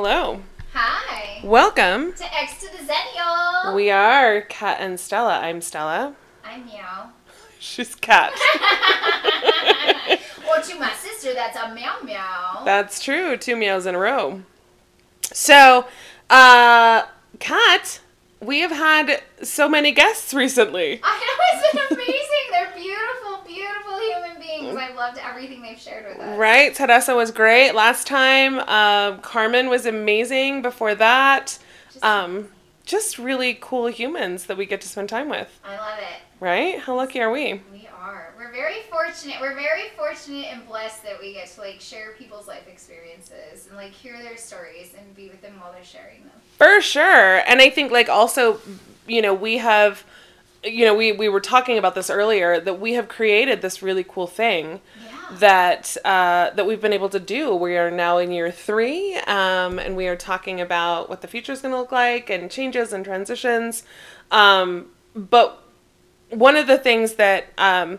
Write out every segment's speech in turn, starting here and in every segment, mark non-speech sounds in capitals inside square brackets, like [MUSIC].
Hello. Hi. Welcome. To X to the Zennial. We are Kat and Stella. I'm Stella. I'm Meow. [LAUGHS] She's Kat. [LAUGHS] or to my sister, that's a Meow Meow. That's true. Two meows in a row. So, uh, Kat, we have had so many guests recently. I know it's been amazing. They're beautiful, beautiful human beings. I've loved everything they've shared with us. Right? Teresa was great last time. Um, Carmen was amazing before that. Just- Um, just really cool humans that we get to spend time with. I love it. Right? How lucky are we? We are. We're very fortunate. We're very fortunate and blessed that we get to like share people's life experiences and like hear their stories and be with them while they're sharing them. For sure. And I think like also, you know, we have you know, we we were talking about this earlier that we have created this really cool thing Yeah. that uh, that we've been able to do. We are now in year three, um, and we are talking about what the future is going to look like and changes and transitions. Um, but one of the things that um,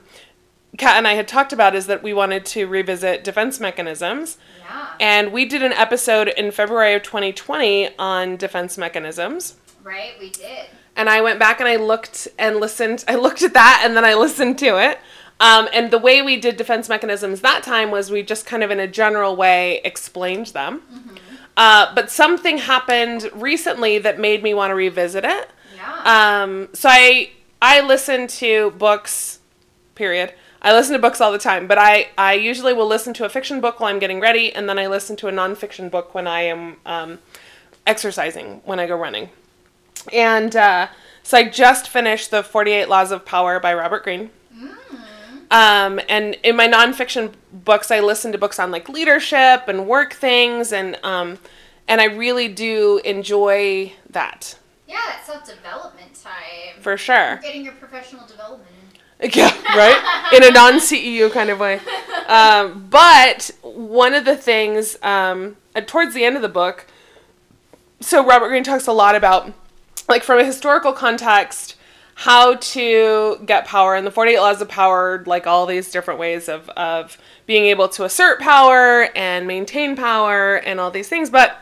Kat and I had talked about is that we wanted to revisit defense mechanisms. Yeah. And we did an episode in February of 2020 on defense mechanisms. Right. We did. And I went back and I looked and listened. I looked at that and then I listened to it. Um, and the way we did defense mechanisms that time was we just kind of, in a general way, explained them. Uh, but something happened recently that made me want to revisit it. Yeah. Um, so I I listen to books, period. I listen to books all the time, but I, I usually will listen to a fiction book while I'm getting ready, and then I listen to a nonfiction book when I am um, exercising, when I go running. And uh, so I just finished the 48 Laws of Power by Robert Greene. Um, and in my nonfiction books, I listen to books on like leadership and work things, and um, and I really do enjoy that yeah. That self development time. for sure. Getting your professional development. [LAUGHS] Yeah, right? In a non CEU kind of way. [LAUGHS] Um, but one of the things um, towards the end of the book, so Robert Greene talks a lot about, like, from a historical context, how to get power and the 48 laws of power, like all these different ways of, of being able to assert power and maintain power and all these things. But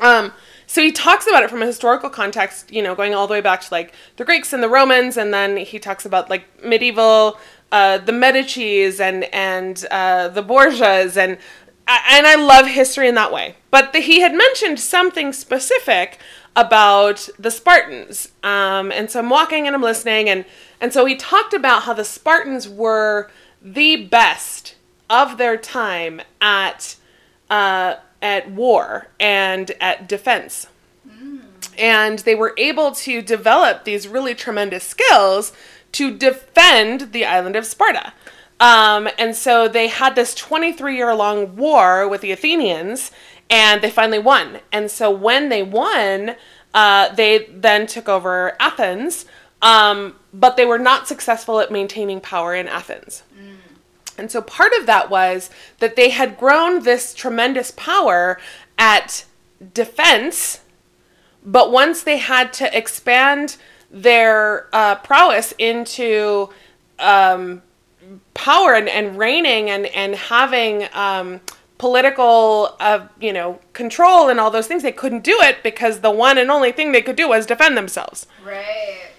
um, so he talks about it from a historical context, you know, going all the way back to like the Greeks and the Romans, and then he talks about like medieval, uh, the Medici's and and uh, the Borgias, and and I love history in that way. But the, he had mentioned something specific about the Spartans, um, and so I'm walking and I'm listening, and and so he talked about how the Spartans were the best of their time at uh, at war and at defense. And they were able to develop these really tremendous skills to defend the island of Sparta. Um, and so they had this 23 year long war with the Athenians, and they finally won. And so when they won, uh, they then took over Athens, um, but they were not successful at maintaining power in Athens. And so part of that was that they had grown this tremendous power at defense, but once they had to expand their uh, prowess into um, power and, and reigning and, and having um, political, uh, you know, control and all those things, they couldn't do it because the one and only thing they could do was defend themselves. Right.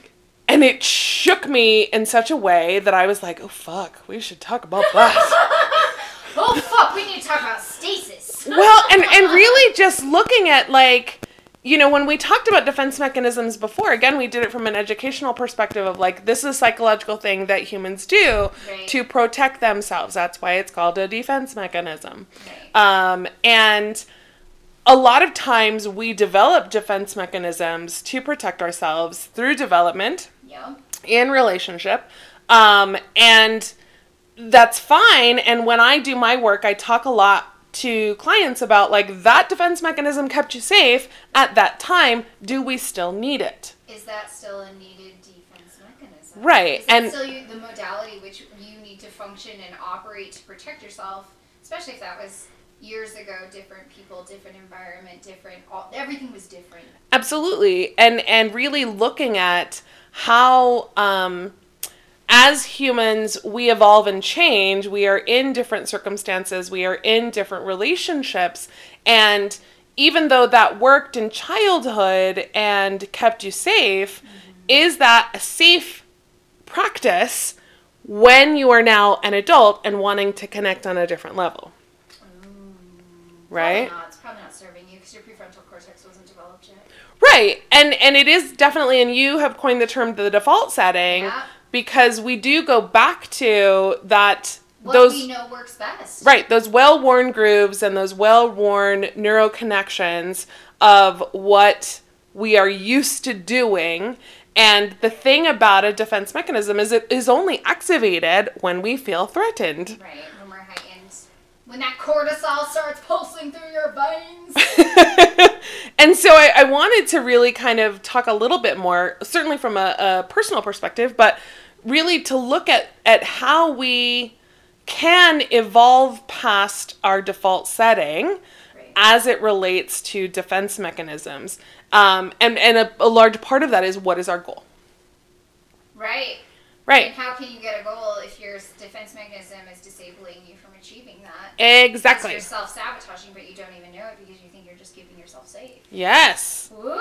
And it shook me in such a way that I was like, oh fuck, we should talk about that. [LAUGHS] Oh fuck, we need to talk about stasis. well, and, and really just looking at like, you know, when we talked about defense mechanisms before, again, we did it from an educational perspective of like, this is a psychological thing that humans do Right. to protect themselves. That's why it's called a defense mechanism. Right. Um, and a lot of times we develop defense mechanisms to protect ourselves through development Yeah. in relationship um, and that's fine and when i do my work i talk a lot to clients about like that defense mechanism kept you safe at that time do we still need it Is that still a needed defense mechanism? Right, and- still you, the modality which you need to function and operate to protect yourself, especially if that was years ago, different people, different environment, different. All, everything was different. absolutely and and really looking at how um as humans we evolve and change we are in different circumstances we are in different relationships and even though that worked in childhood and kept you safe, is that a safe practice when you are now an adult and wanting to connect on a different level? Right? Probably not. It's probably not serving you because your prefrontal cortex wasn't developed yet. Right. And and it is definitely and you have coined the term the default setting Yeah. Because we do go back to that What those we know works best. Right, those well worn grooves and those well worn neural connections of what we are used to doing. And the thing about a defense mechanism is it is only activated when we feel threatened. Right. When we're heightened. When that cortisol starts pulsing through your veins. [LAUGHS] and so I, I wanted to really kind of talk a little bit more, certainly from a, a personal perspective, but really to look at, at how we can evolve past our default setting Right. as it relates to defense mechanisms. Um, and and a, a large part of that is what is our goal? Right. And Right. how can you get a goal if your defense mechanism is disabling you from achieving that? Exactly. You're self sabotaging, but you don't even know it because you think you're just keeping yourself safe. Yes. Ooh,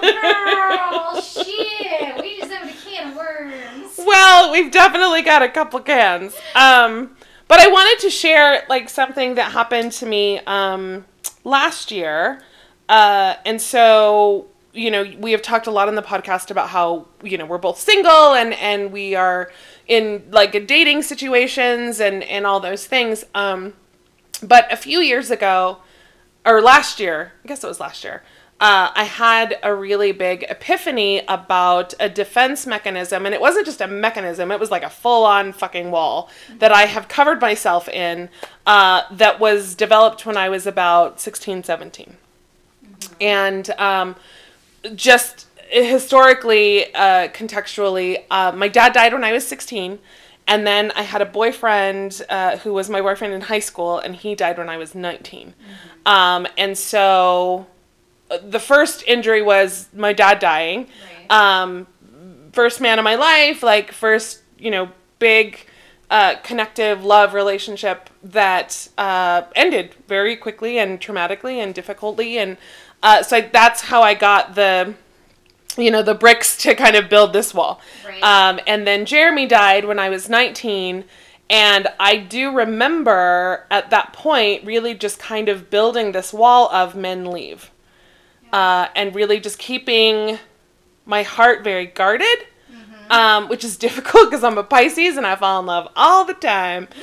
girl, [LAUGHS] shit. We just opened a can of worms. Well, we've definitely got a couple cans. Um, but I wanted to share like something that happened to me um, last year. Uh, and so, you know, we have talked a lot on the podcast about how, you know, we're both single and and we are in like dating situations and and all those things. Um, but a few years ago, or last year, I guess it was last year, uh, I had a really big epiphany about a defense mechanism. And it wasn't just a mechanism, it was like a full on fucking wall that I have covered myself in uh, that was developed when I was about 16, 17. And um, just historically, uh, contextually, uh, my dad died when I was 16. And then I had a boyfriend uh, who was my boyfriend in high school, and he died when I was 19. Um, and so the first injury was my dad dying. Right. Um, first man of my life, like first, you know, big uh, connective love relationship that uh, ended very quickly and traumatically and difficultly. And uh, so I, that's how I got the, you know, the bricks to kind of build this wall. Right. Um, and then Jeremy died when I was 19. And I do remember at that point really just kind of building this wall of men leave. Uh, and really just keeping my heart very guarded, um, which is [LAUGHS] difficult because I'm a Pisces and I fall in love all the time. [LAUGHS]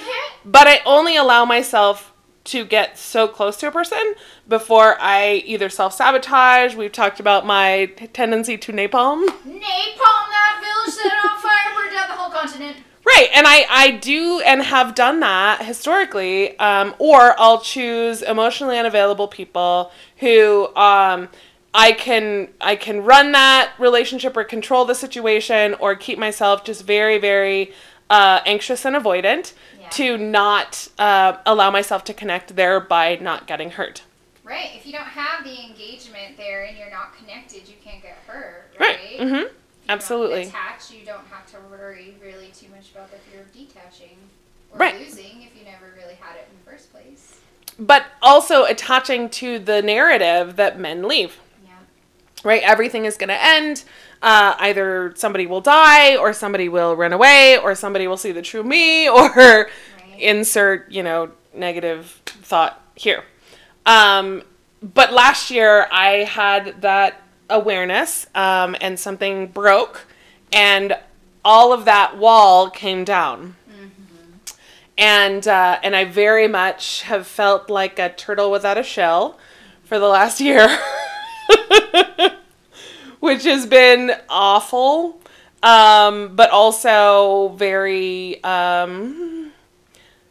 But I only allow myself to get so close to a person before I either self sabotage. We've talked about my t- tendency to napalm. Napalm that village, set on fire, burned down the whole continent. Right, and I, I do and have done that historically, um, or I'll choose emotionally unavailable people who um, I can I can run that relationship or control the situation or keep myself just very very uh, anxious and avoidant Yeah. to not uh, allow myself to connect thereby not getting hurt. Right. If you don't have the engagement there and you're not connected, you can't get hurt. Right. Right. Mm-hmm. If Absolutely. Don't attach, you don't have to worry really too much about the fear of detaching or Right. losing if you never really had it in the first place. But also attaching to the narrative that men leave. Yeah. right? Everything is going to end. Uh, either somebody will die, or somebody will run away, or somebody will see the true me, [LAUGHS] or Right. insert, you know, negative thought here. Um, but last year I had that awareness, um, and something broke, and all of that wall came down. And uh, and I very much have felt like a turtle without a shell for the last [LAUGHS] year, which has been awful, um, but also very. Um,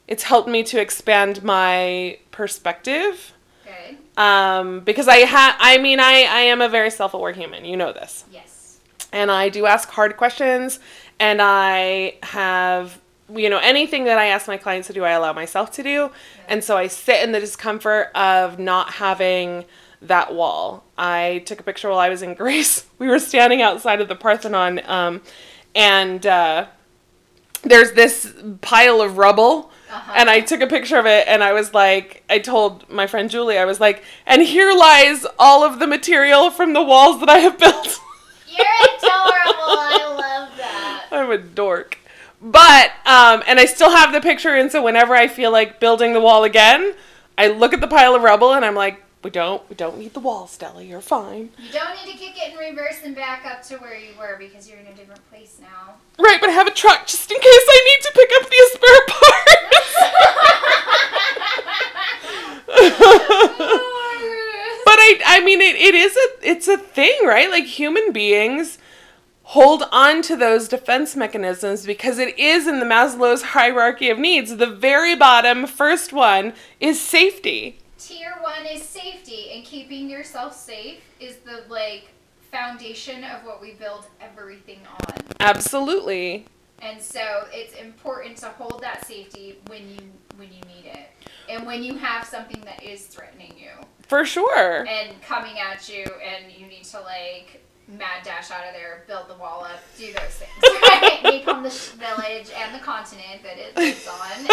it's helped me to expand my perspective Good. um, because I ha- I mean I I am a very self aware human. You know this Yes. and I do ask hard questions and I have you know anything that I ask my clients to do I allow myself to do and so I sit in the discomfort of not having that wall. I took a picture while I was in [LAUGHS] Greece. We were standing outside of the Parthenon um, and uh, there's this pile of rubble Uh-huh. and I took a picture of it and I was like I told my friend Julie I was like and here lies all of the material from the walls that I have built. You're [LAUGHS] adorable. I love that. I'm a dork. But um and I still have the picture and so whenever I feel like building the wall again, I look at the pile of rubble and I'm like we don't we don't need the wall, Stella. You're fine. You don't need to kick it in reverse and back up to where you were because you're in a different place now. Right, but I have a truck just in case I need to pick up the spare part. [LAUGHS] [LAUGHS] But I, I mean, it, it is a, it's a thing, right? Like human beings hold on to those defense mechanisms because it is in the Maslow's hierarchy of needs. The very bottom, first one, is safety. Tier one is safety, and keeping yourself safe is the like foundation of what we build everything on. Absolutely. And so it's important to hold that safety when you when you need it, and when you have something that is threatening you For sure. and coming at you, and you need to like mad dash out of there, build the wall up, do those things, right? Become the village and the continent that it lives on, and,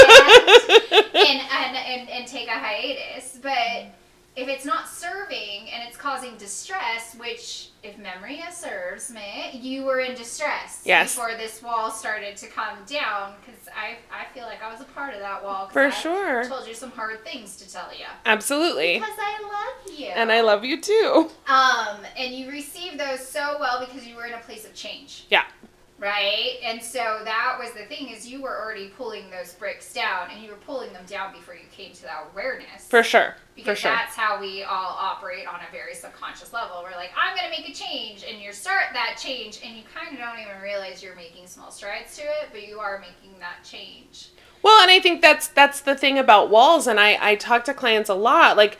and, and, and, and take a hiatus. But if it's not serving and it's causing distress, which, if memory serves me, you were in distress Yes. before this wall started to come down, because I, I feel like I was a part of that wall. For I sure. told you some hard things to tell you. Absolutely. Because I love you. And I love you too. Um, and you received those so well because you were in a place of change. Yeah. Right? And so that was the thing is you were already pulling those bricks down and you were pulling them down before you came to that awareness. For sure. because For sure. that's how we all operate on a very subconscious level. We're like, I'm gonna make a change, and you start that change, and you kind of don't even realize you're making small strides to it, but you are making that change. Well, and I think that's that's the thing about walls, and I I talk to clients a lot, like,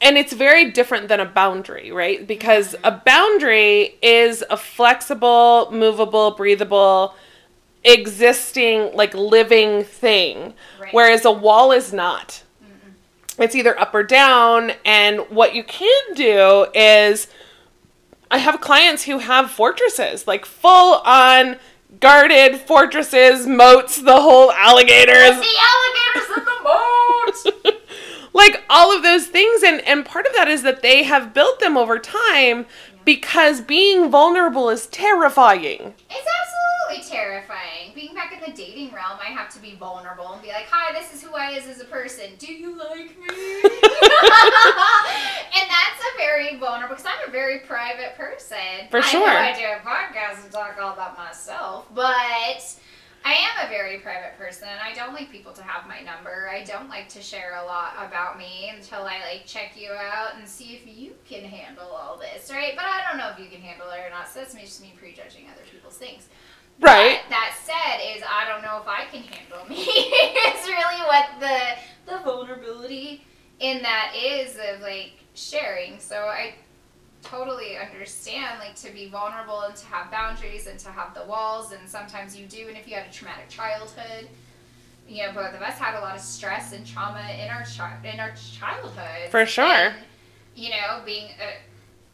and it's very different than a boundary, right? Because a boundary is a flexible, movable, breathable, existing, like living thing, Right. whereas a wall is not. It's either up or down, and what you can do is, I have clients who have fortresses, like full on guarded fortresses, moats, the whole alligators, the alligators in the moat. [LAUGHS] like all of those things and and part of that is that they have built them over time because being vulnerable is terrifying It's absolutely terrifying. Being back in the dating realm, I have to be vulnerable and be like, "Hi, this is who I is as a person. Do you like me?" [LAUGHS] and that's a very vulnerable because I'm a very private person. For I sure. know I do a podcast and talk all about myself, but I am a very private person, and I don't like people to have my number. I don't like to share a lot about me until I like check you out and see if you can handle all this, right? But I don't know if you can handle it or not. So that's me- just me prejudging other people's things. right But that said, is I don't know if I can handle me. [LAUGHS] it's really what the the vulnerability in that is of like sharing. So I totally understand like to be vulnerable and to have boundaries and to have the walls and sometimes you do and if you had a traumatic childhood you know both of us had a lot of stress and trauma in our chi- in our childhood. For sure. and, you know being a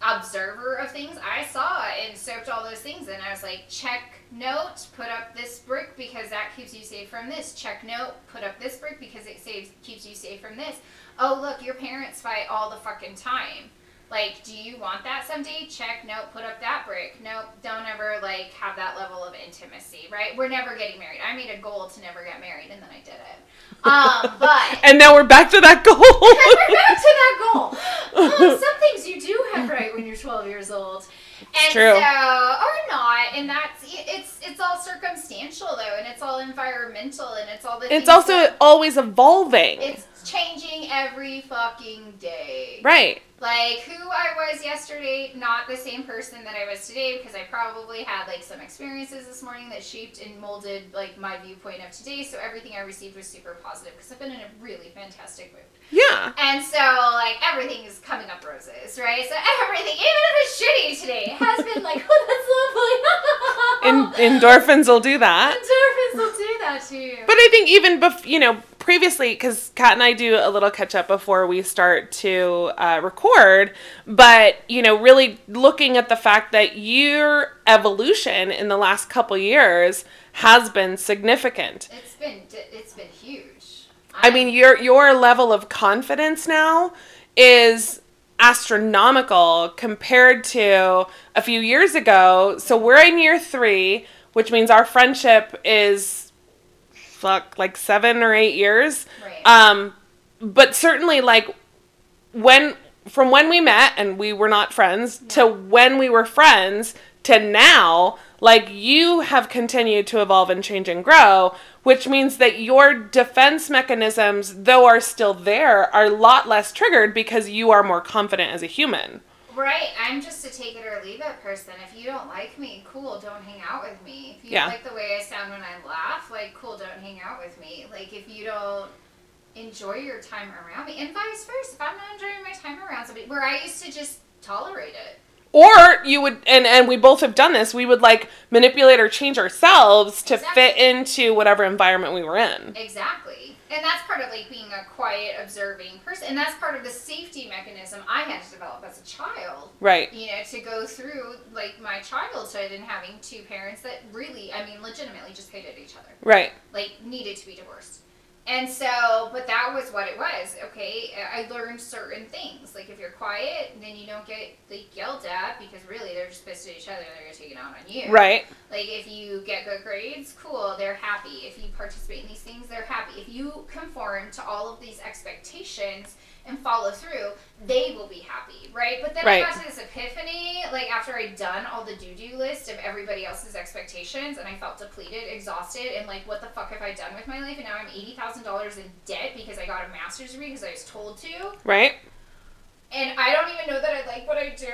observer of things i saw and soaked all those things and i was like check note put up this brick because that keeps you safe from this. Check note put up this brick because it saves keeps you safe from this. Oh look your parents fight all the fucking time like, do you want that someday? Check. Nope. Put up that brick. Nope. Don't ever like have that level of intimacy, right? We're never getting married. I made a goal to never get married, and then I did it. Um, [LAUGHS] but and now we're back to that goal [LAUGHS] we're back to that goal. [LAUGHS] Um, some things you do have right when you're 12 years old, and true. so or not, and that's it's it's all circumstantial though, and it's all environmental, and it's all the. it's also that- always evolving it's changing every fucking day. right Like who I was yesterday, not the same person that I was today because I probably had like some experiences this morning that shaped and molded like my viewpoint of today. So everything I received was super positive because I've been in a really fantastic mood. Yeah And so like everything is coming up roses, right? So everything, even if it's shitty today, has been like, [LAUGHS] oh that's lovely. [LAUGHS] endorphins will do that Endorphins will do that to you. But I think even bef- you know previously, because Kat and I do a little catch up before we start to uh, record. But you know, really looking at the fact that your evolution in the last couple years has been significant. It's been it's been huge. I mean, your your level of confidence now is astronomical compared to a few years ago. So we're in year 3, which means our friendship is fuck like 7 or 8 years. Right. Um but certainly like when from when we met and we were not friends to when we were friends to now like you have continued to evolve and change and grow which means that your defense mechanisms though are still there are a lot less triggered because you are more confident as a human Right, I'm just a take it or leave it person. If you don't like me, cool, don't hang out with me. If you Yeah. like the way I sound when I laugh, like, cool, don't hang out with me. Like, if you don't enjoy your time around me, and vice versa, if I'm not enjoying my time around somebody, where I used to just tolerate it. Or you would and and we both have done this we would like manipulate or change ourselves to fit into whatever environment we were in Exactly. And that's part of like being a quiet, observing person. And that's part of the safety mechanism I had to develop as a child. right You know, to go through like my childhood and having two parents that really, I mean, legitimately just hated each other. right like needed to be divorced. And so, but that was what it was. Okay, I learned certain things. Like if you're quiet, then you don't get like yelled at because really they're just pissed at each other. They're gonna take it out on you. right Like if you get good grades, cool, they're happy. If you participate in these things, they're happy. If you conform to all of these expectations and follow through, they will be happy, right? But then Right. I got to this epiphany, like after I'd done all the do-do list of everybody else's expectations, and I felt depleted, exhausted, and like, what the fuck have I done with my life? And now I'm eighty thousand dollars in debt because I got a master's degree because I was told to right and I don't even know that I like what I do.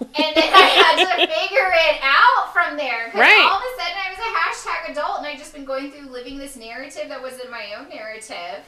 And then I had to [LAUGHS] figure it out from there. Because Right. all of a sudden I was a hashtag adult and I'd just been going through living this narrative that wasn't my own narrative,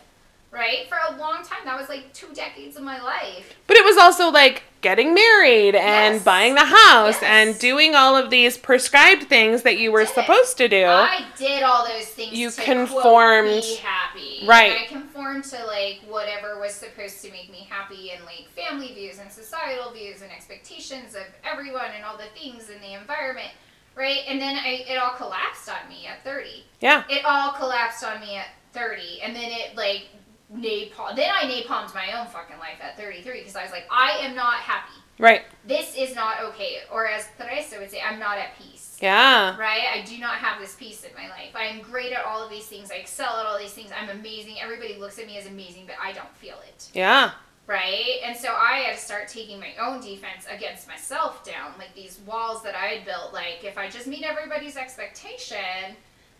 right? For a long time. That was like two decades of my life. But it was also like getting married and Yes. buying the house Yes. and doing all of these prescribed things that you were Did supposed to do. I did all those things You to conformed. quote, be happy. Right. And I conformed to like whatever was supposed to make me happy and like family views and societal views and expectations of everyone and all the things in the environment. Right? And then I it all collapsed on me at 30. yeah. It all collapsed on me at 30. And then it like napalm then I napalmed my own fucking life at 33 because I was like, I am not happy. Right. This is not okay. Or as Teresa would say, I'm not at peace Yeah. right? I do not have this peace in my life. I am great at all of these things. I excel at all these things. I'm amazing. Everybody looks at me as amazing, but I don't feel it, Yeah. right? And so I had to start taking my own defense against myself down, like these walls that I had built. Like if I just meet everybody's expectation,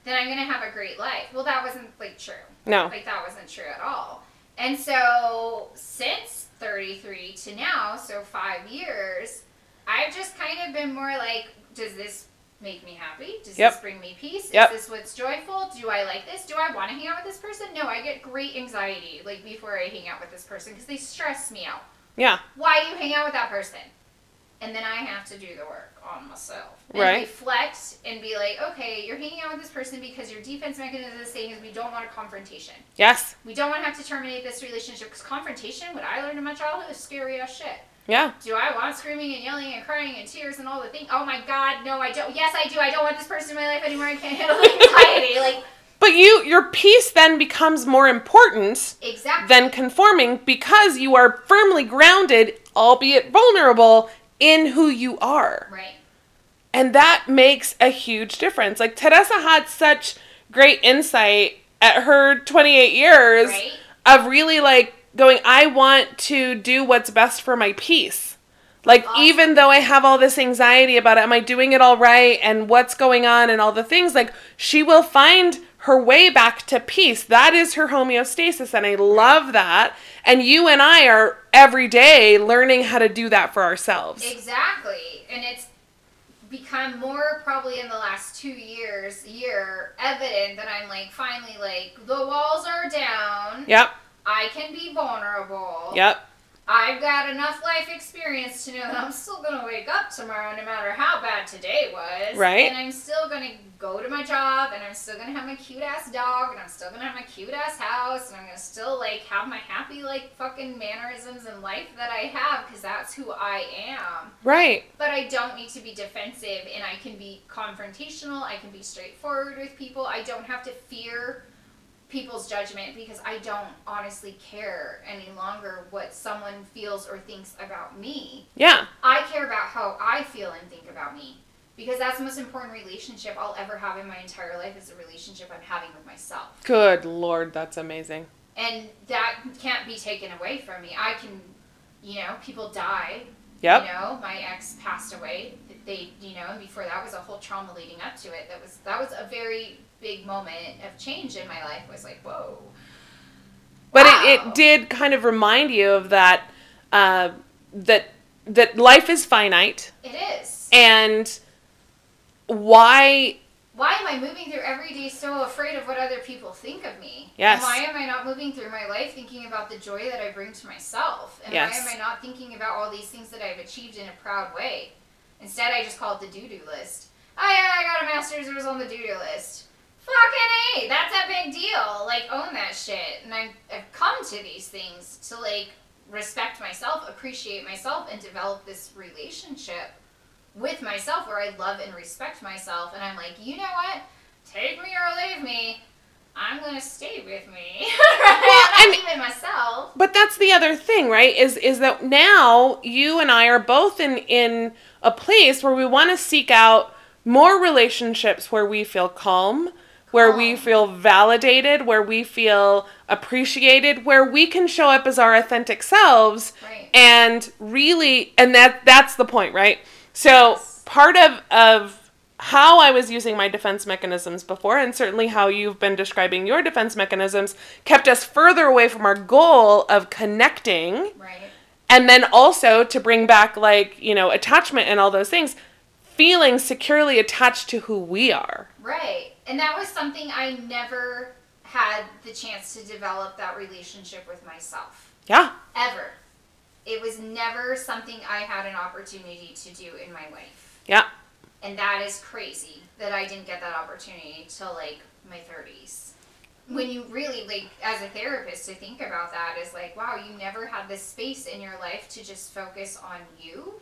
then I'm gonna have a great life. Well, that wasn't like true. No. Like that wasn't true at all. And so since 33 to now, so five years, I've just kind of been more like, does this make me happy? Does Yep. this bring me peace? Yep. Is this what's joyful? Do I like this? Do I want to hang out with this person? No, I get great anxiety like before I hang out with this person because they stress me out. Yeah. Why do you hang out with that person? And then I have to do the work on myself. And Right. reflect and be like, okay, you're hanging out with this person because your defense mechanism is saying is we don't want a confrontation. Yes. We don't want to have to terminate this relationship because confrontation, what I learned in my childhood, is scary as shit. Yeah. Do I want screaming and yelling and crying and tears and all the things? Oh my god, no, I don't. Yes, I do. I don't want this person in my life anymore. I can't handle [LAUGHS] anxiety. like, But you your peace then becomes more important exactly. than conforming because you are firmly grounded, albeit vulnerable, in who you are. right. And that makes a huge difference. Like Teresa had such great insight at her 28 years Right. of really like going, I want to do what's best for my peace. Like, Awesome. even though I have all this anxiety about it, am I doing it all right? And what's going on and all the things, like, she will find her way back to peace. That is her homeostasis. And I love that. And you and I are every day learning how to do that for ourselves. Exactly. And it's become more probably in the last two years, year, evident that I'm like, finally, like, the walls are down. Yep. I can be vulnerable. Yep. I've got enough life experience to know that I'm still gonna wake up tomorrow no matter how bad today was. Right. And I'm still gonna go to my job and I'm still gonna have my cute ass dog and I'm still gonna have my cute ass house and I'm gonna still like have my happy like fucking mannerisms in life that I have because that's who I am. Right. But I don't need to be defensive and I can be confrontational, I can be straightforward with people. I don't have to fear people's judgment because I don't honestly care any longer what someone feels or thinks about me. Yeah. I care about how I feel and think about me. Because that's the most important relationship I'll ever have in my entire life is the relationship I'm having with myself. Good lord, that's amazing. And that can't be taken away from me. I can, you know, people die. Yep. You know, my ex passed away. They, you know, and before that was a whole trauma leading up to it. That was that was a very big moment of change in my life. Was like, whoa. But Wow. it, it did kind of remind you of that uh, that that life is finite It is. and why Why am I moving through every day so afraid of what other people think of me? Yes. And why am I not moving through my life thinking about the joy that I bring to myself? And Yes. why am I not thinking about all these things that I've achieved in a proud way? Instead, I just call it the do-do list. Oh yeah, I got a master's. It was on the do-do list. Fucking a, that's a big deal. Like own that shit. And I've, I've come to these things to like respect myself, appreciate myself, and develop this relationship with myself where I love and respect myself. And I'm like, you know what? Take me or leave me. I'm gonna stay with me. [LAUGHS] Well, I'm and- not leaving myself. but that's the other thing right is is that now you and i are both in in a place where we want to seek out more relationships where we feel calm where we feel validated where we feel appreciated where we can show up as our authentic selves Right. and really and that that's the point right so Yes. part of of how i was using my defense mechanisms before and certainly how you've been describing your defense mechanisms kept us further away from our goal of connecting Right. and then also to bring back like you know attachment and all those things feeling securely attached to who we are Right. And that was something I never had the chance to develop that relationship with myself. yeah Ever. It was never something I had an opportunity to do in my life. yeah And that is crazy that I didn't get that opportunity till like my 30s. When you really, like, as a therapist, to think about that is like, wow, you never had this space in your life to just focus on you.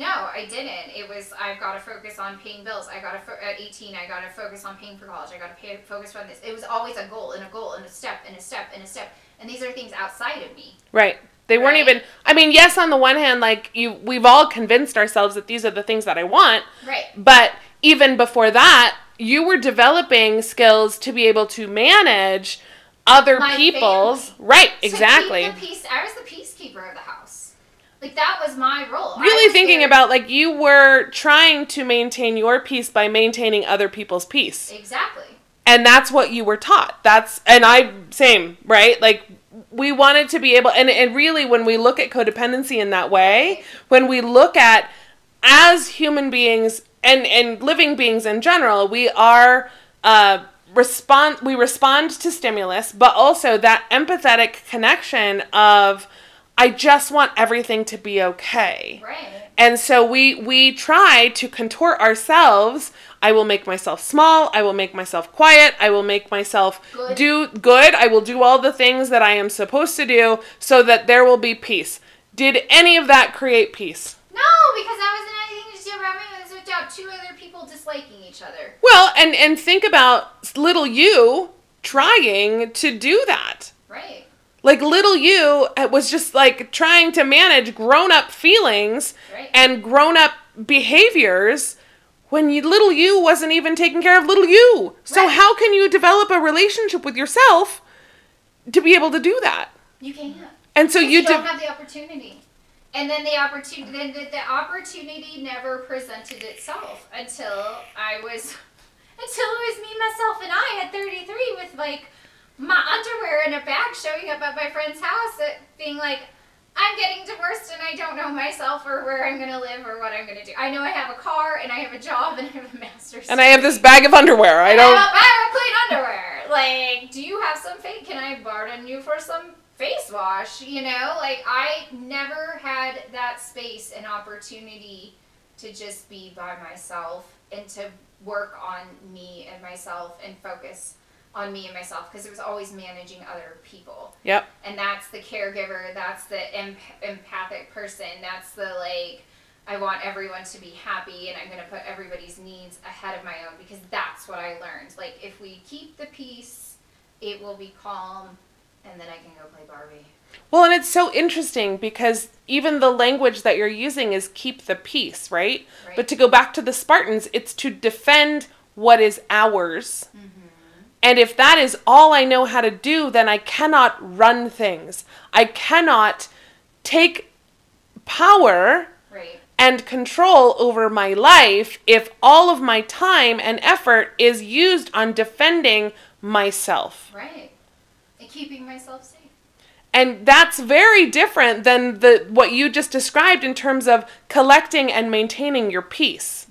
No, I didn't. It was I've got to focus on paying bills. I got to fo- at 18. I got to focus on paying for college. I got to pay focus on this. It was always a goal and a goal and a step and a step and a step. And these are things outside of me. Right. They weren't even I mean, yes, on the one hand, like you we've all convinced ourselves that these are the things that I want, Right. but even before that, you were developing skills to be able to manage other My people's family. right, exactly. peace. I was the peacekeeper of the house. Like that was my role. Really thinking about like you were trying to maintain your peace by maintaining other people's peace. exactly. and that's what you were taught that's and i same right like we wanted to be able and, and really when we look at codependency in that way when we look at as human beings and and living beings in general we are uh respond we respond to stimulus but also that empathetic connection of i just want everything to be okay Right. and so we we try to contort ourselves. I will make myself small. I will make myself quiet. I will make myself Good. do good. I will do all the things that I am supposed to do so that there will be peace. Did any of that create peace? No, because that wasn't anything to do about me. It was about two other people disliking each other. Well, and and think about little you trying to do that. Right. Like little you uh, was just like trying to manage grown-up feelings Right. and grown-up behaviors when you, little you wasn't even taking care of little you. So Right. how can you develop a relationship with yourself to be able to do that? you can't. And so Because you don't de- have the opportunity. And then the opportunity, then the, the opportunity never presented itself until I was, [LAUGHS] until it was me, myself, and I at 33 with like my underwear in a bag showing up at my friend's house, being like, I'm getting divorced and I don't know myself or where I'm gonna live or what I'm gonna do. I know I have a car and I have a job and I have a master's. and I have this bag of underwear. I don't I have a bag of clean underwear. Like, do you have some fake? Can I pardon you for some face wash? You know, like I never had that space and opportunity to just be by myself and to work on me and myself and focus on me and myself because it was always managing other people Yep. and that's the caregiver that's the em- empathic person that's the like i want everyone to be happy and i'm going to put everybody's needs ahead of my own because that's what i learned like if we keep the peace it will be calm, and then I can go play Barbie. Well, and it's so interesting because even the language that you're using is keep the peace, right? Right. But to go back to the Spartans, it's to defend what is ours. Mm-hmm. And if that is all I know how to do, then I cannot run things. I cannot take power Right. and control over my life if all of my time and effort is used on defending myself. Right. And keeping myself safe. And that's very different than the what you just described in terms of collecting and maintaining your peace.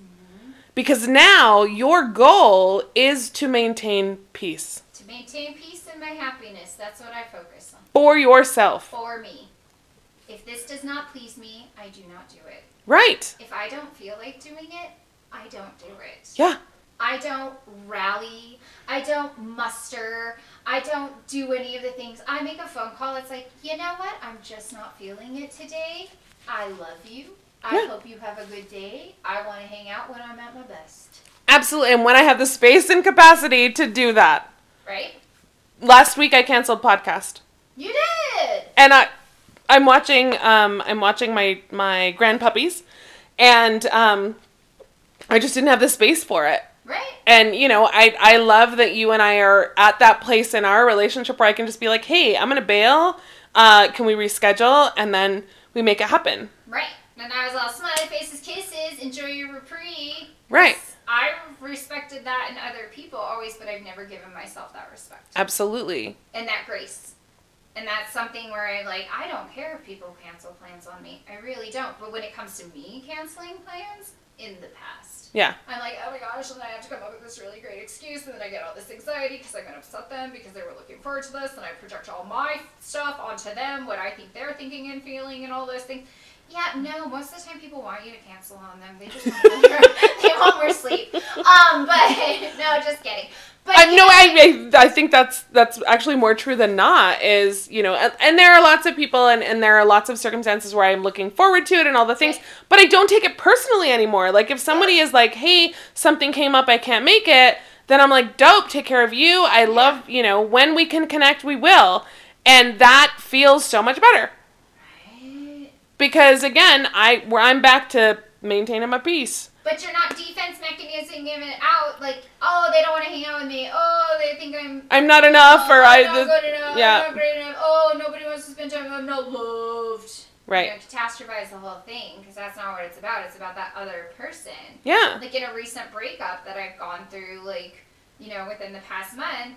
Because now your goal is to maintain peace To maintain peace and my happiness, that's what I focus on. for yourself. For me. If this does not please me, I do not do it. Right. If I don't feel like doing it, I don't do it. Yeah. I don't rally. I don't muster. I don't do any of the things. I make a phone call. It's like, you know what? I'm just not feeling it today. I love you. I Yeah. hope you have a good day. I want to hang out when I'm at my best. Absolutely. And when I have the space and capacity to do that. Right? Last week I canceled podcast. You did. and I, I'm watching. Um, I'm watching my my grandpuppies, and um, I just didn't have the space for it. Right? And you know, I I love that you and I are at that place in our relationship where I can just be like, hey, I'm gonna bail. Uh, can we reschedule? And then we make it happen. Right. And I was all smiley faces, kisses, enjoy your reprieve. Right. I respected that in other people always, but I've never given myself that respect. Absolutely. and that grace. And that's something where I like I don't care if people cancel plans on me. I really don't. But when it comes to me canceling plans in the past, Yeah. I'm like, oh my gosh, and then I have to come up with this really great excuse, and then I get all this anxiety because I'm gonna upset them because they were looking forward to this, and I project all my stuff onto them, what I think they're thinking and feeling, and all those things. Yeah, no, most of the time people want you to cancel on them. They just want more, [LAUGHS] they want more sleep. Um, but [LAUGHS] no, just kidding. But I no, I, I think that's that's actually more true than not. Is you know, and, and there are lots of people and, and there are lots of circumstances where I'm looking forward to it and all the things, Right. but I don't take it personally anymore. Like if somebody is like, "Hey, something came up, I can't make it," then I'm like, "Dope, take care of you. I love you know when we can connect, we will," and that feels so much better. Because again, I where I'm back to maintaining my peace. But you're not defense mechanisming it out like, oh, they don't want to hang out with me. Oh, they think I'm. I'm not enough, or oh, I I'm not this- good enough. yeah. I'm not great enough. Oh, nobody wants to spend time. with me. I'm not loved. right, You know, catastrophize the whole thing because that's not what it's about. It's about that other person. yeah, Like in a recent breakup that I've gone through, like you know, within the past month.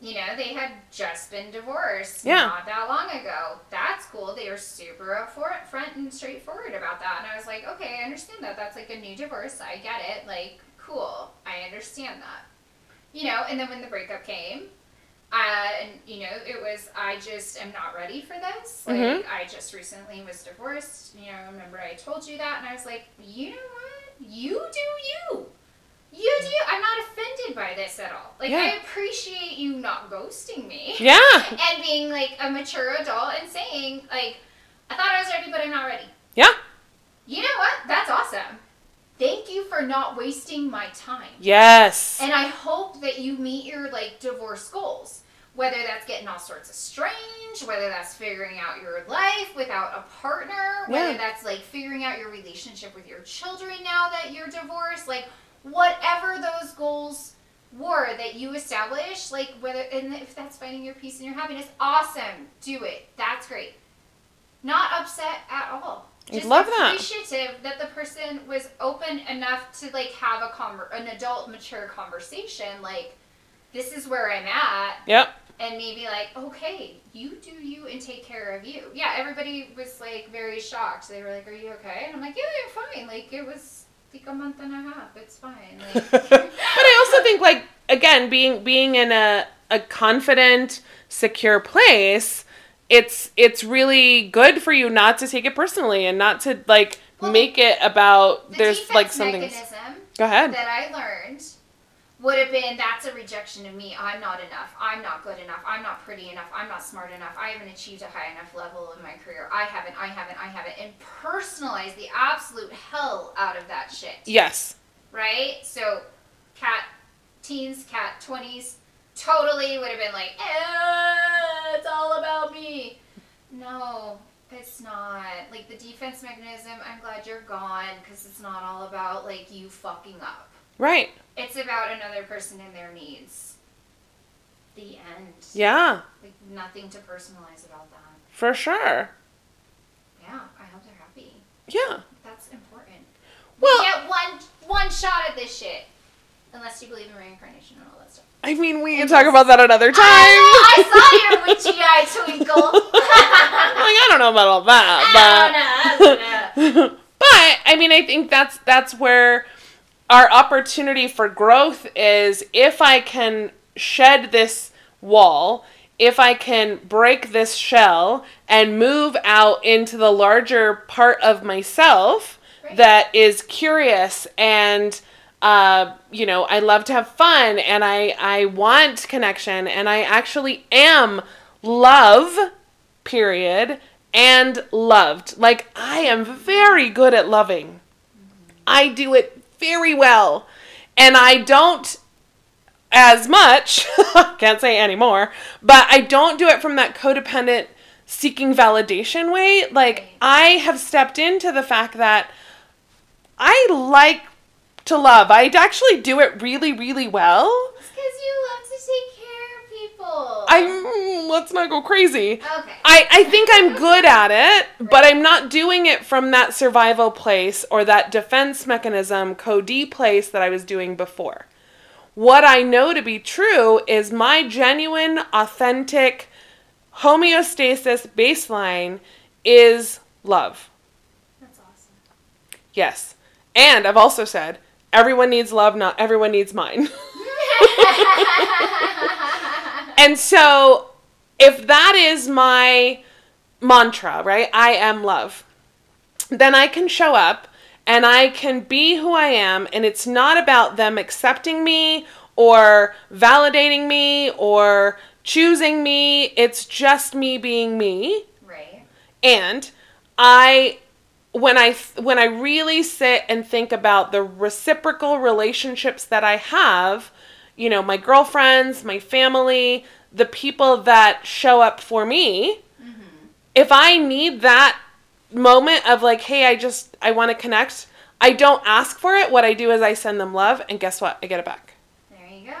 You know, they had just been divorced Yeah. not that long ago. That's cool. They were super upfront and straightforward about that. And I was like, okay, I understand that. That's like a new divorce. I get it. Like, cool. I understand that. You know, and then when the breakup came, uh, and you know, it was I just am not ready for this. Like, Mhm. I just recently was divorced. You know, remember I told you that, and I was like, you know what? You do you. You do. I'm not offended by this at all. Like, I appreciate you not ghosting me yeah, [LAUGHS] and being like a mature adult and saying like, I thought I was ready, but I'm not ready. yeah, You know what? That's awesome. Thank you for not wasting my time. yes, And I hope that you meet your like divorce goals. Whether that's getting all sorts of strange, whether that's figuring out your life without a partner, whether Yeah. that's like figuring out your relationship with your children now that you're divorced, like whatever those goals were that you established, like whether and if that's finding your peace and your happiness, awesome. Do it. That's great. Not upset at all. I love that. appreciative that the person was open enough to like have a conver- an adult mature conversation like this is where I'm at yep, and maybe like okay you do you and take care of you yeah everybody was like very shocked they were like are you okay and I'm like yeah I'm fine like it was like a month and a half it's fine like [LAUGHS] But I also think like again, being being in a a confident, secure place, it's it's really good for you not to take it personally and not to like Well, make it about the there's like something. Go ahead. that I learned would have been that's a rejection of me. I'm not enough. I'm not good enough. I'm not pretty enough. I'm not smart enough. I haven't achieved a high enough level in my career. I haven't. I haven't. I haven't. And personalize the absolute hell out of that shit. Yes. Right? So, Kat teens, Kat 20s, totally would have been like, eh, it's all about me. No, it's not. Like the defense mechanism, I'm glad you're gone because it's not all about like you fucking up. Right. It's about another person and their needs. The end. Yeah, Like nothing to personalize about that. for sure. Yeah, I hope they're happy. Yeah. That's important. Well- we get one one shot at this shit. Unless you believe in reincarnation and all that stuff. I mean, we can talk about that another time. I, know, [LAUGHS] I saw your witchy eye twinkle. [LAUGHS] like, I don't know about all that, I don't know, I don't know. but [LAUGHS] but I mean, I think that's that's where our opportunity for growth is if I can shed this wall, if I can break this shell and move out into the larger part of myself Right. that is curious and uh, you know, I love to have fun and I I want connection and I actually am love period and loved. Like I am very good at loving. I do it very well. And I don't as much, [LAUGHS] can't say anymore, but I don't do it from that codependent seeking validation way. Like I have stepped into the fact that I like to love. I actually do it really, really well. Because you of. I'm mm, let's not go crazy. Okay. I, I think I'm good at it, but I'm not doing it from that survival place or that defense mechanism, code place that I was doing before. What I know to be true is my genuine, authentic homeostasis baseline is love. That's awesome. Yes. And I've also said everyone needs love, not everyone needs mine. [LAUGHS] [LAUGHS] And so, if that is my mantra, right? I am love. Then I can show up and I can be who I am, and it's not about them accepting me or validating me or choosing me. It's just me being me. right. And I when I when I really sit and think about the reciprocal relationships that I have, you know, my girlfriends, my family, the people that show up for me, mm-hmm. if I need that moment of like, hey, I just I want to connect, I don't ask for it. What I do is I send them love and guess what? I get it back. There you go.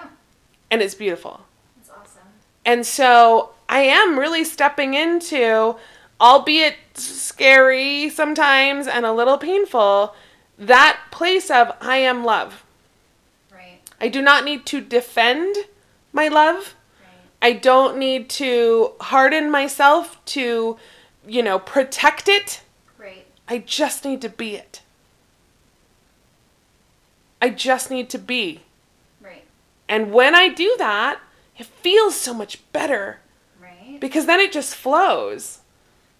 And it's beautiful. That's awesome. And so I am really stepping into, albeit scary sometimes and a little painful, that place of I am love. I do not need to defend my love. Right. I don't need to harden myself to, you know, protect it. Right. I just need to be it. I just need to be. Right. And when I do that, it feels so much better Right. because then it just flows.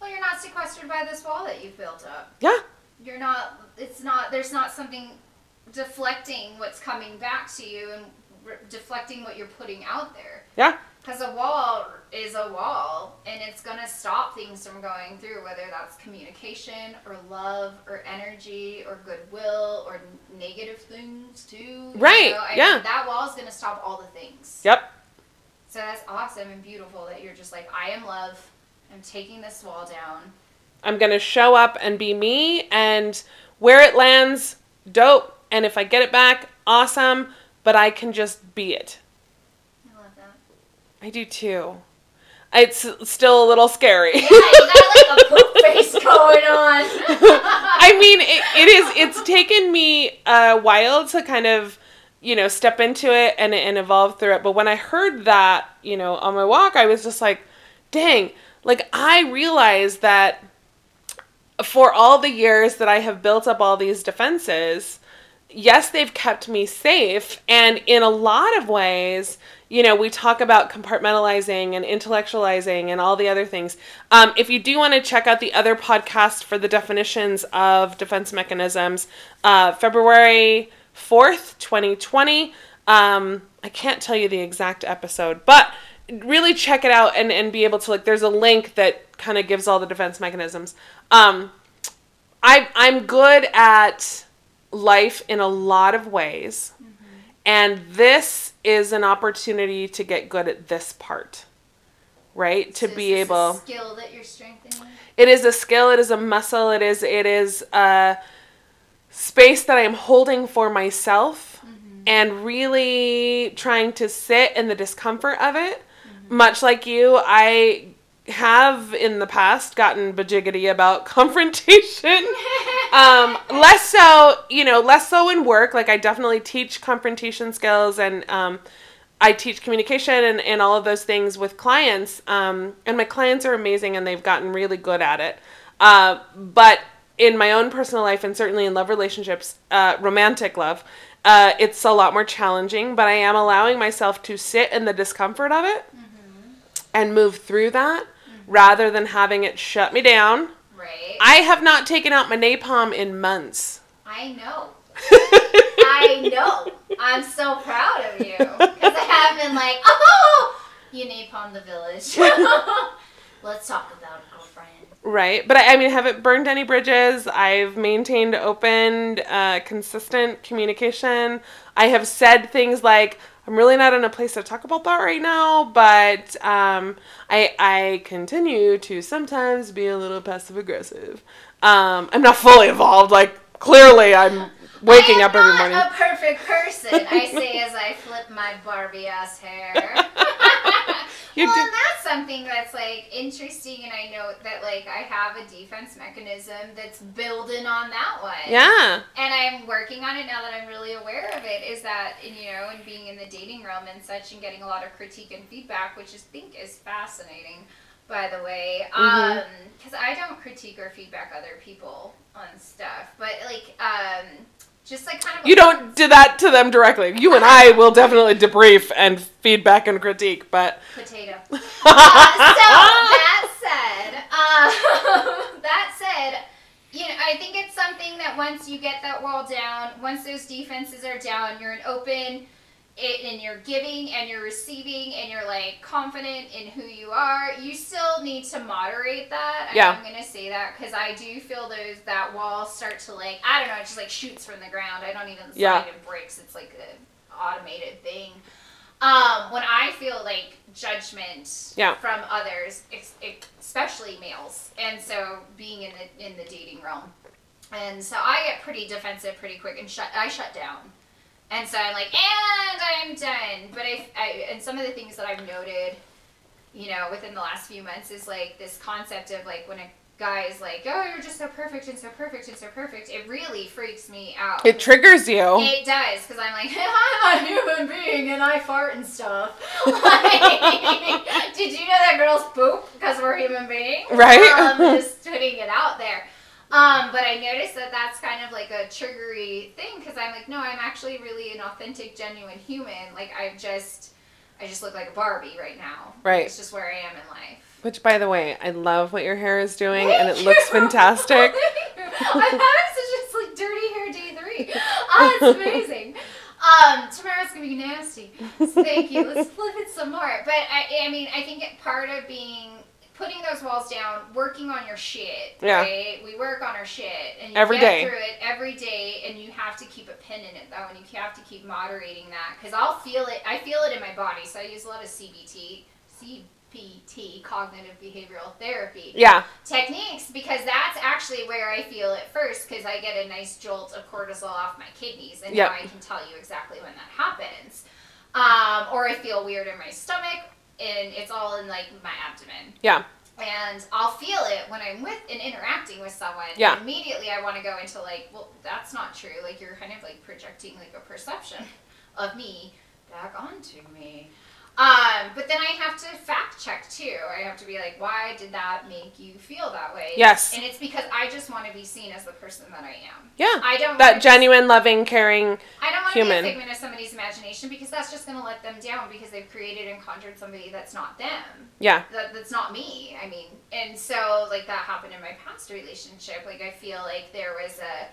Well, you're not sequestered by this wall that you've built up. Yeah. You're not. It's not. There's not something deflecting what's coming back to you and re- deflecting what you're putting out there. Yeah. Because a wall is a wall, and it's gonna stop things from going through, whether that's communication or love or energy or goodwill or negative things too. you Right, know? Yeah. mean, that wall is gonna stop all the things. Yep. So that's awesome and beautiful that you're just like, I am love. I'm taking this wall down. I'm going to show up and be me and where it lands, dope. And if I get it back, awesome, but I can just be it. I love that. I do too. It's still a little scary. Yeah, you got like a [LAUGHS] poop face going on. [LAUGHS] I mean, it, it is. It's taken me a while to kind of, you know, step into it and and evolve through it. But when I heard that, you know, on my walk, I was just like, dang! Like I realized that for all the years that I have built up all these defenses, yes, they've kept me safe, and in a lot of ways. You know, we talk about compartmentalizing and intellectualizing and all the other things. Um, if you do want to check out the other podcast for the definitions of defense mechanisms, uh, February 4th, 2020. Um, I can't tell you the exact episode, but really check it out and, and be able to, like, there's a link that kind of gives all the defense mechanisms. Um, I, I'm good at life in a lot of ways. Mm-hmm. And this is an opportunity to get good at this part. Right? To So is be able skill that you're strengthening. it is a skill, it is a muscle, it is it is a space that I'm holding for myself mm-hmm. and really trying to sit in the discomfort of it. Mm-hmm. Much like you, I have in the past gotten bajiggity about [LAUGHS] confrontation. um, less so, you know, less so in work. Like I definitely teach confrontation skills and um, I teach communication and, and all of those things with clients. Um, and my clients are amazing and they've gotten really good at it. Uh, but in my own personal life and certainly in love relationships, uh, romantic love, uh, it's a lot more challenging. But I am allowing myself to sit in the discomfort of it and move through that rather than having it shut me down. Right. I have not taken out my napalm in months. I know. [LAUGHS] I know. I'm so proud of you because I have been like, oh, you napalm the village. [LAUGHS] Let's talk about it, girlfriend. Right, but I, I mean, haven't burned any bridges. I've maintained open, uh, consistent communication. I have said things like, "I'm really not in a place to talk about that right now," but um, I I continue to sometimes be a little passive aggressive. Um, I'm not fully evolved. Like clearly, I'm waking up every not morning. a perfect person. I say as I flip my Barbie ass hair. [LAUGHS] [LAUGHS] You well, do- and that's something that's like interesting, and I know that like I have a defense mechanism that's building on that one. Yeah, and I'm working on it now that I'm really aware of it. Is that and, you know, and being in the dating realm and such, and getting a lot of critique and feedback, which I think is fascinating. By the way, Mhm. um, because I don't critique or feedback other people on stuff, but like, um, just like kind of you don't do that to them directly. You and I will definitely debrief and feedback and critique, but potato. [LAUGHS] Uh, so that said, uh, [LAUGHS] that said, you know, I think it's something that once you get that wall down, once those defenses are down, you're an open, it, and you're giving and you're receiving and you're like confident in who you are. You still need to moderate that. Yeah. I'm gonna say that because I do feel those that wall start to like I don't know, it just like shoots from the ground. I don't even slide Yeah. and breaks. It's like an automated thing. Um, when I feel like judgment Yeah. from others, especially males, and so being in the in the dating realm, and so I get pretty defensive pretty quick and shut. I shut down, and so I'm like, and I'm done. But I, I and some of the things that I've noted, you know, within the last few months is like this concept of like when a guy is like, oh, you're just so perfect and so perfect and so perfect. It really freaks me out. it triggers you. It does, because I'm like, [LAUGHS] I'm a human being and I fart and stuff. [LAUGHS] Like, [LAUGHS] did you know that girls poop because we're human beings? Right. Um, just putting it out there. Um, but I noticed that that's kind of like a triggery thing because I'm like, no, I'm actually really an authentic, genuine human. Like I just, I just look like a Barbie right now. Right. It's just where I am in life. Which, by the way, I love what your hair is doing, and it Thank [LAUGHS] looks fantastic. I'm having such a like dirty hair day three. Oh, it's amazing. Um, tomorrow's gonna be nasty. So thank you. Let's flip it some more. But I, I mean, I think it, part of being putting those walls down, working on your shit. Yeah. Right. We work on our shit, and you Every get day. through it every day, and you have to keep a pin in it though, and you have to keep moderating that because I'll feel it. I feel it in my body, so I use a lot of CBT. CBT, cognitive behavioral therapy Yeah, techniques because that's actually where I feel it first because I get a nice jolt of cortisol off my kidneys and Yep. now I can tell you exactly when that happens. Um, or I feel weird in my stomach and it's all in like my abdomen. yeah, And I'll feel it when I'm with and interacting with someone. Yeah. Immediately I want to go into like, well, that's not true. Like you're kind of like projecting like a perception of me back onto me. Um, but then I have to fact check too. I have to be like, why did that make you feel that way? Yes. And it's because I just want to be seen as the person that I am. yeah. I don't That genuine, loving, caring. I don't want to human. be a figment of somebody's imagination because that's just going to let them down because they've created and conjured somebody that's not them Yeah, that, that's not me. I mean, and so like that happened in my past relationship. Like I feel like there was a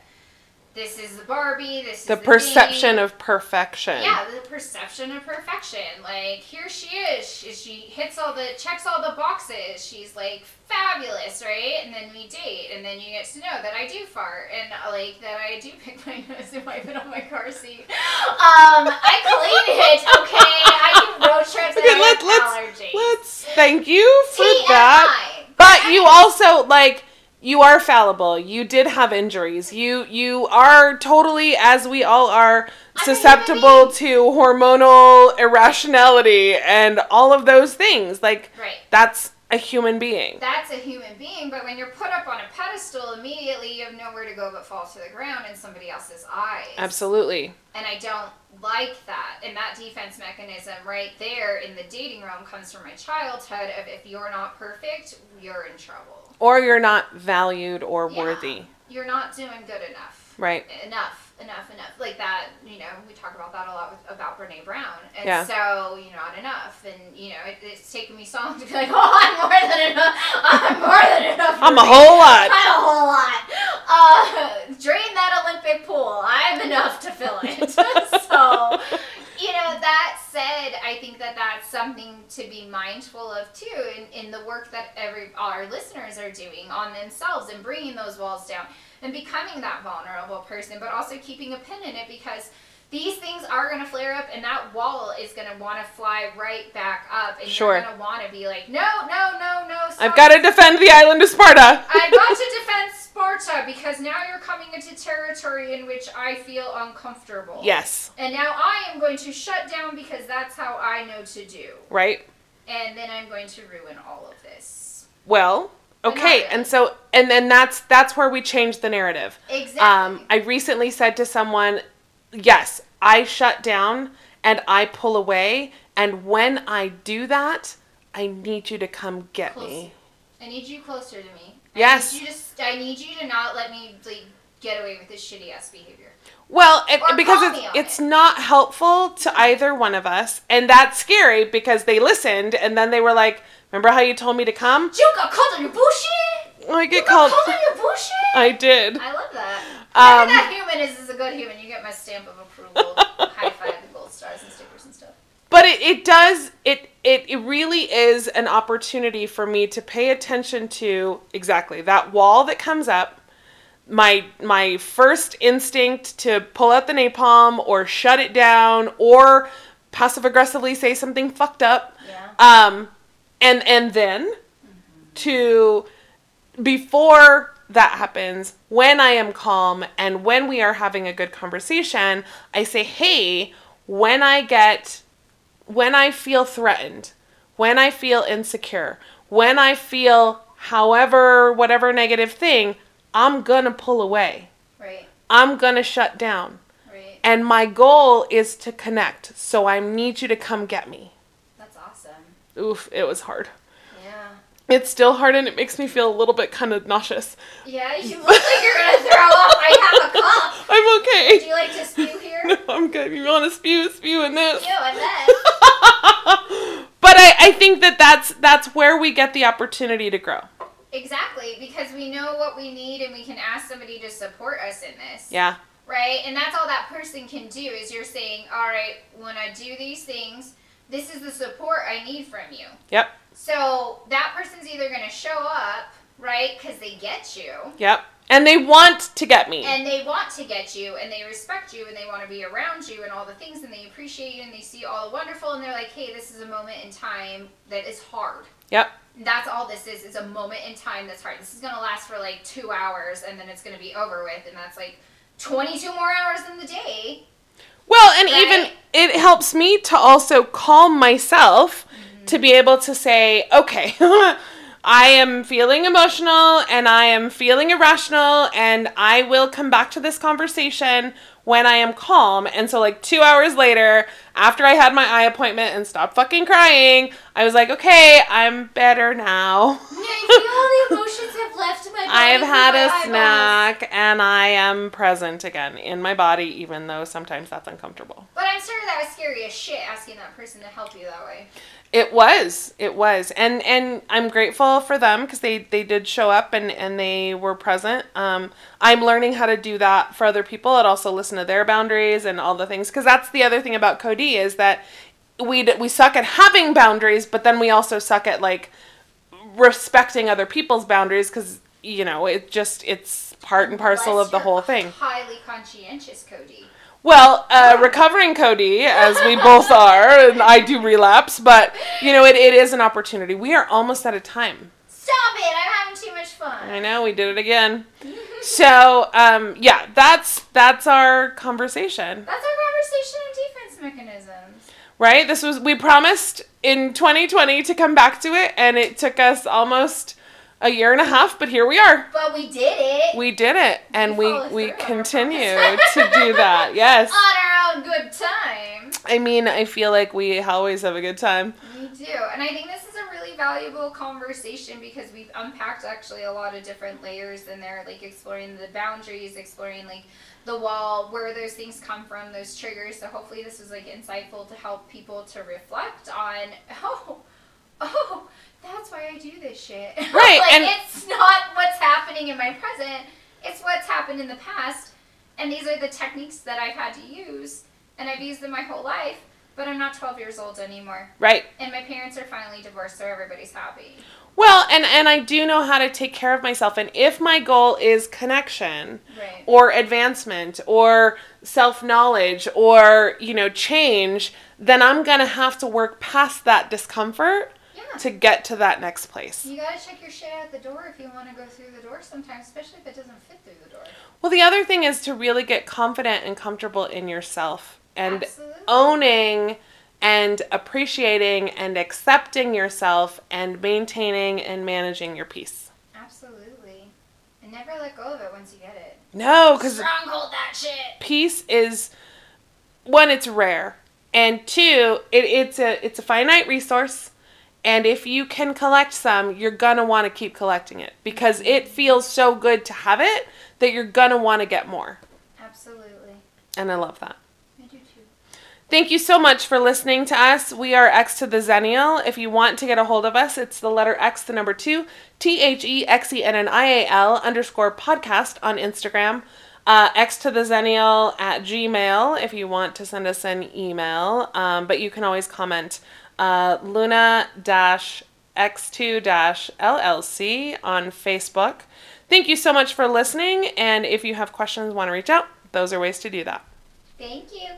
this is the Barbie, this The is the perception thing. of perfection. Yeah, the perception of perfection. Like here she is. She, she hits all the checks all the boxes. She's like fabulous, right? And then we date, and then you get to know that I do fart, and uh, like that I do [LAUGHS] pick my nose and wipe it on my car seat. Um, I clean it. Okay, I do road trips and Okay, let, have let's allergies. let's thank you for that. TMI. But you also like you are fallible. You did have injuries. You you are totally as we all are susceptible to hormonal irrationality and all of those things. Like Right. that's a human being. That's a human being, but when you're put up on a pedestal, immediately you have nowhere to go but fall to the ground in somebody else's eyes. Absolutely. And I don't like that. And that defense mechanism right there in the dating realm comes from my childhood of if you're not perfect, you're in trouble. Or you're not valued or Yeah. worthy. You're not doing good enough. Right. Enough, enough, enough. Like that, you know, we talk about that a lot with, about Brene Brown. And Yeah. so, you're not enough. And, you know, it, it's taken me so long to be like, [LAUGHS] oh, I'm more than enough. I'm more than enough. I'm a whole lot. I'm a whole lot. Uh, drain that Olympic pool. I'm enough to fill it. [LAUGHS] [LAUGHS] so, you know, that said, I think that that's something to be mindful of too in, in the work that every all our listeners are doing on themselves and bringing those walls down and becoming that vulnerable person, but also keeping a pin in it because these things are going to flare up and that wall is going to want to fly right back up and Sure. you're going to want to be like no no no no I've got to defend the island of Sparta. I've [LAUGHS] got to defend Sparta because now you're coming into territory in which I feel uncomfortable. Yes. And now I am going to shut down because that's how I know to do. Right? And then I'm going to ruin all of this. Well, okay. really. And so and then that's that's where we change the narrative. Exactly. Um, I recently said to someone, yes, I shut down and I pull away. And when I do that, I need you to come get Close. me. I need you closer to me. Yes. I need you to, I need you to not let me like get away with this shitty ass behavior. Well, it, because it's, it's it. not helpful to either one of us. And that's scary because they listened and then they were like, remember how you told me to come? Got called on your bullshit. I get called. called on your bullshit. I did. I love that. Um, that human is is a good human. You get my stamp of approval, [LAUGHS] high five, and gold stars and stickers and stuff. but it, it does it, it it really is an opportunity for me to pay attention to exactly that wall that comes up my my first instinct to pull out the napalm or shut it down or passive aggressively say something fucked up Yeah. um and and then to before that happens when i am calm and when we are having a good conversation i say hey when i get when i feel threatened when i feel insecure when i feel however whatever negative thing i'm gonna pull away Right. i'm gonna shut down Right. and my goal is to connect so i need you to come get me That's awesome. oof it was hard. It's still hard and it makes me feel a little bit kind of nauseous Yeah, you look like you're gonna throw up. I have a cup. [LAUGHS] i'm Would okay you like to spew here? [LAUGHS] no, i'm good you want to spew spew in this Ew, and then. but I, I think that that's that's where we get the opportunity to grow Exactly, because we know what we need and we can ask somebody to support us in this. yeah Right? And that's all that person can do is you're saying, all right, when I do these things, this is the support I need from you. yep So that person's either going to show up, right, because they get you, yep and they want to get me and they want to get you, and they respect you, and they want to be around you, and all the things, and they appreciate you, and they see all the wonderful, and they're like, hey, this is a moment in time that is hard. yep That's all this is, is a moment in time that's hard. This is going to last for like two hours, and then it's going to be over with, and that's like 22 more hours in the day. Well, and Right? even it helps me to also calm myself to be able to say, okay, [LAUGHS] I am feeling emotional and I am feeling irrational, and I will come back to this conversation when I am calm. And so, like, two hours later, after I had my eye appointment and stopped fucking crying, I was like, okay, I'm better now. I feel the emotions have left my body. I've had a eyeballs. snack and I am present again in my body, even though sometimes that's uncomfortable. But I'm sure that was scary as shit asking that person to help you that way. It was. It was. And and I'm grateful for them because they they did show up and and they were present. Um I'm learning how to do that for other people and also listen to their boundaries and all the things because that's the other thing about Cody is that we we suck at having boundaries, but then we also suck at like respecting other people's boundaries because you know it just it's part and parcel Unless of the whole thing. Highly conscientious, Cody. Well, uh, recovering Cody, as we both are, and I do relapse, but you know, it, it is an opportunity. We are almost out of time. Stop it! I'm having too much fun. I know we did it again. So, um, yeah, that's that's our conversation, That's our conversation on defense mechanisms. right? This was we promised in 2020 to come back to it, and it took us almost a year and a half, but here we are. But we did it We did it, and we we our continue [LAUGHS] to do that. Yes, [LAUGHS] on our own good time. I mean, I feel like we always have a good time. We do. And I think this is a really valuable conversation because we've unpacked actually a lot of different layers in there, like exploring the boundaries, exploring like the wall, where those things come from, those triggers. So hopefully this was like insightful to help people to reflect on, [LAUGHS] oh, oh, that's why I do this shit. [LAUGHS] Right, like and- it's not what's happening in my present, it's what's happened in the past. And these are the techniques that I've had to use, and I've used them my whole life, but I'm not 12 years old anymore. Right. And my parents are finally divorced, so everybody's happy. Well, and and I do know how to take care of myself and if my goal is connection Right. or advancement or self-knowledge or, you know, change, then I'm going to have to work past that discomfort. To get to that next place. You gotta check your shit at the door if you want to go through the door sometimes, especially if it doesn't fit through the door. Well, the other thing is to really get confident and comfortable in yourself and Absolutely. owning and appreciating and accepting yourself and maintaining and managing your peace. Absolutely. And never let go of it once you get it. No, cuz Stronghold that shit. peace is one it's rare and two it, it's a it's a finite resource and if you can collect some you're gonna want to keep collecting it because it feels so good to have it that you're gonna want to get more Absolutely. and i love that I do too. Thank you so much for listening to us. We are X to the Xennial. If you want to get a hold of us, it's the letter X, the number two, T H E X E N N I A L underscore podcast on Instagram. Uh, X to the Xennial at Gmail if you want to send us an email. Um, but you can always comment uh, Luna dash X2 dash LLC on Facebook. Thank you so much for listening. And if you have questions, want to reach out, those are ways to do that. Thank you.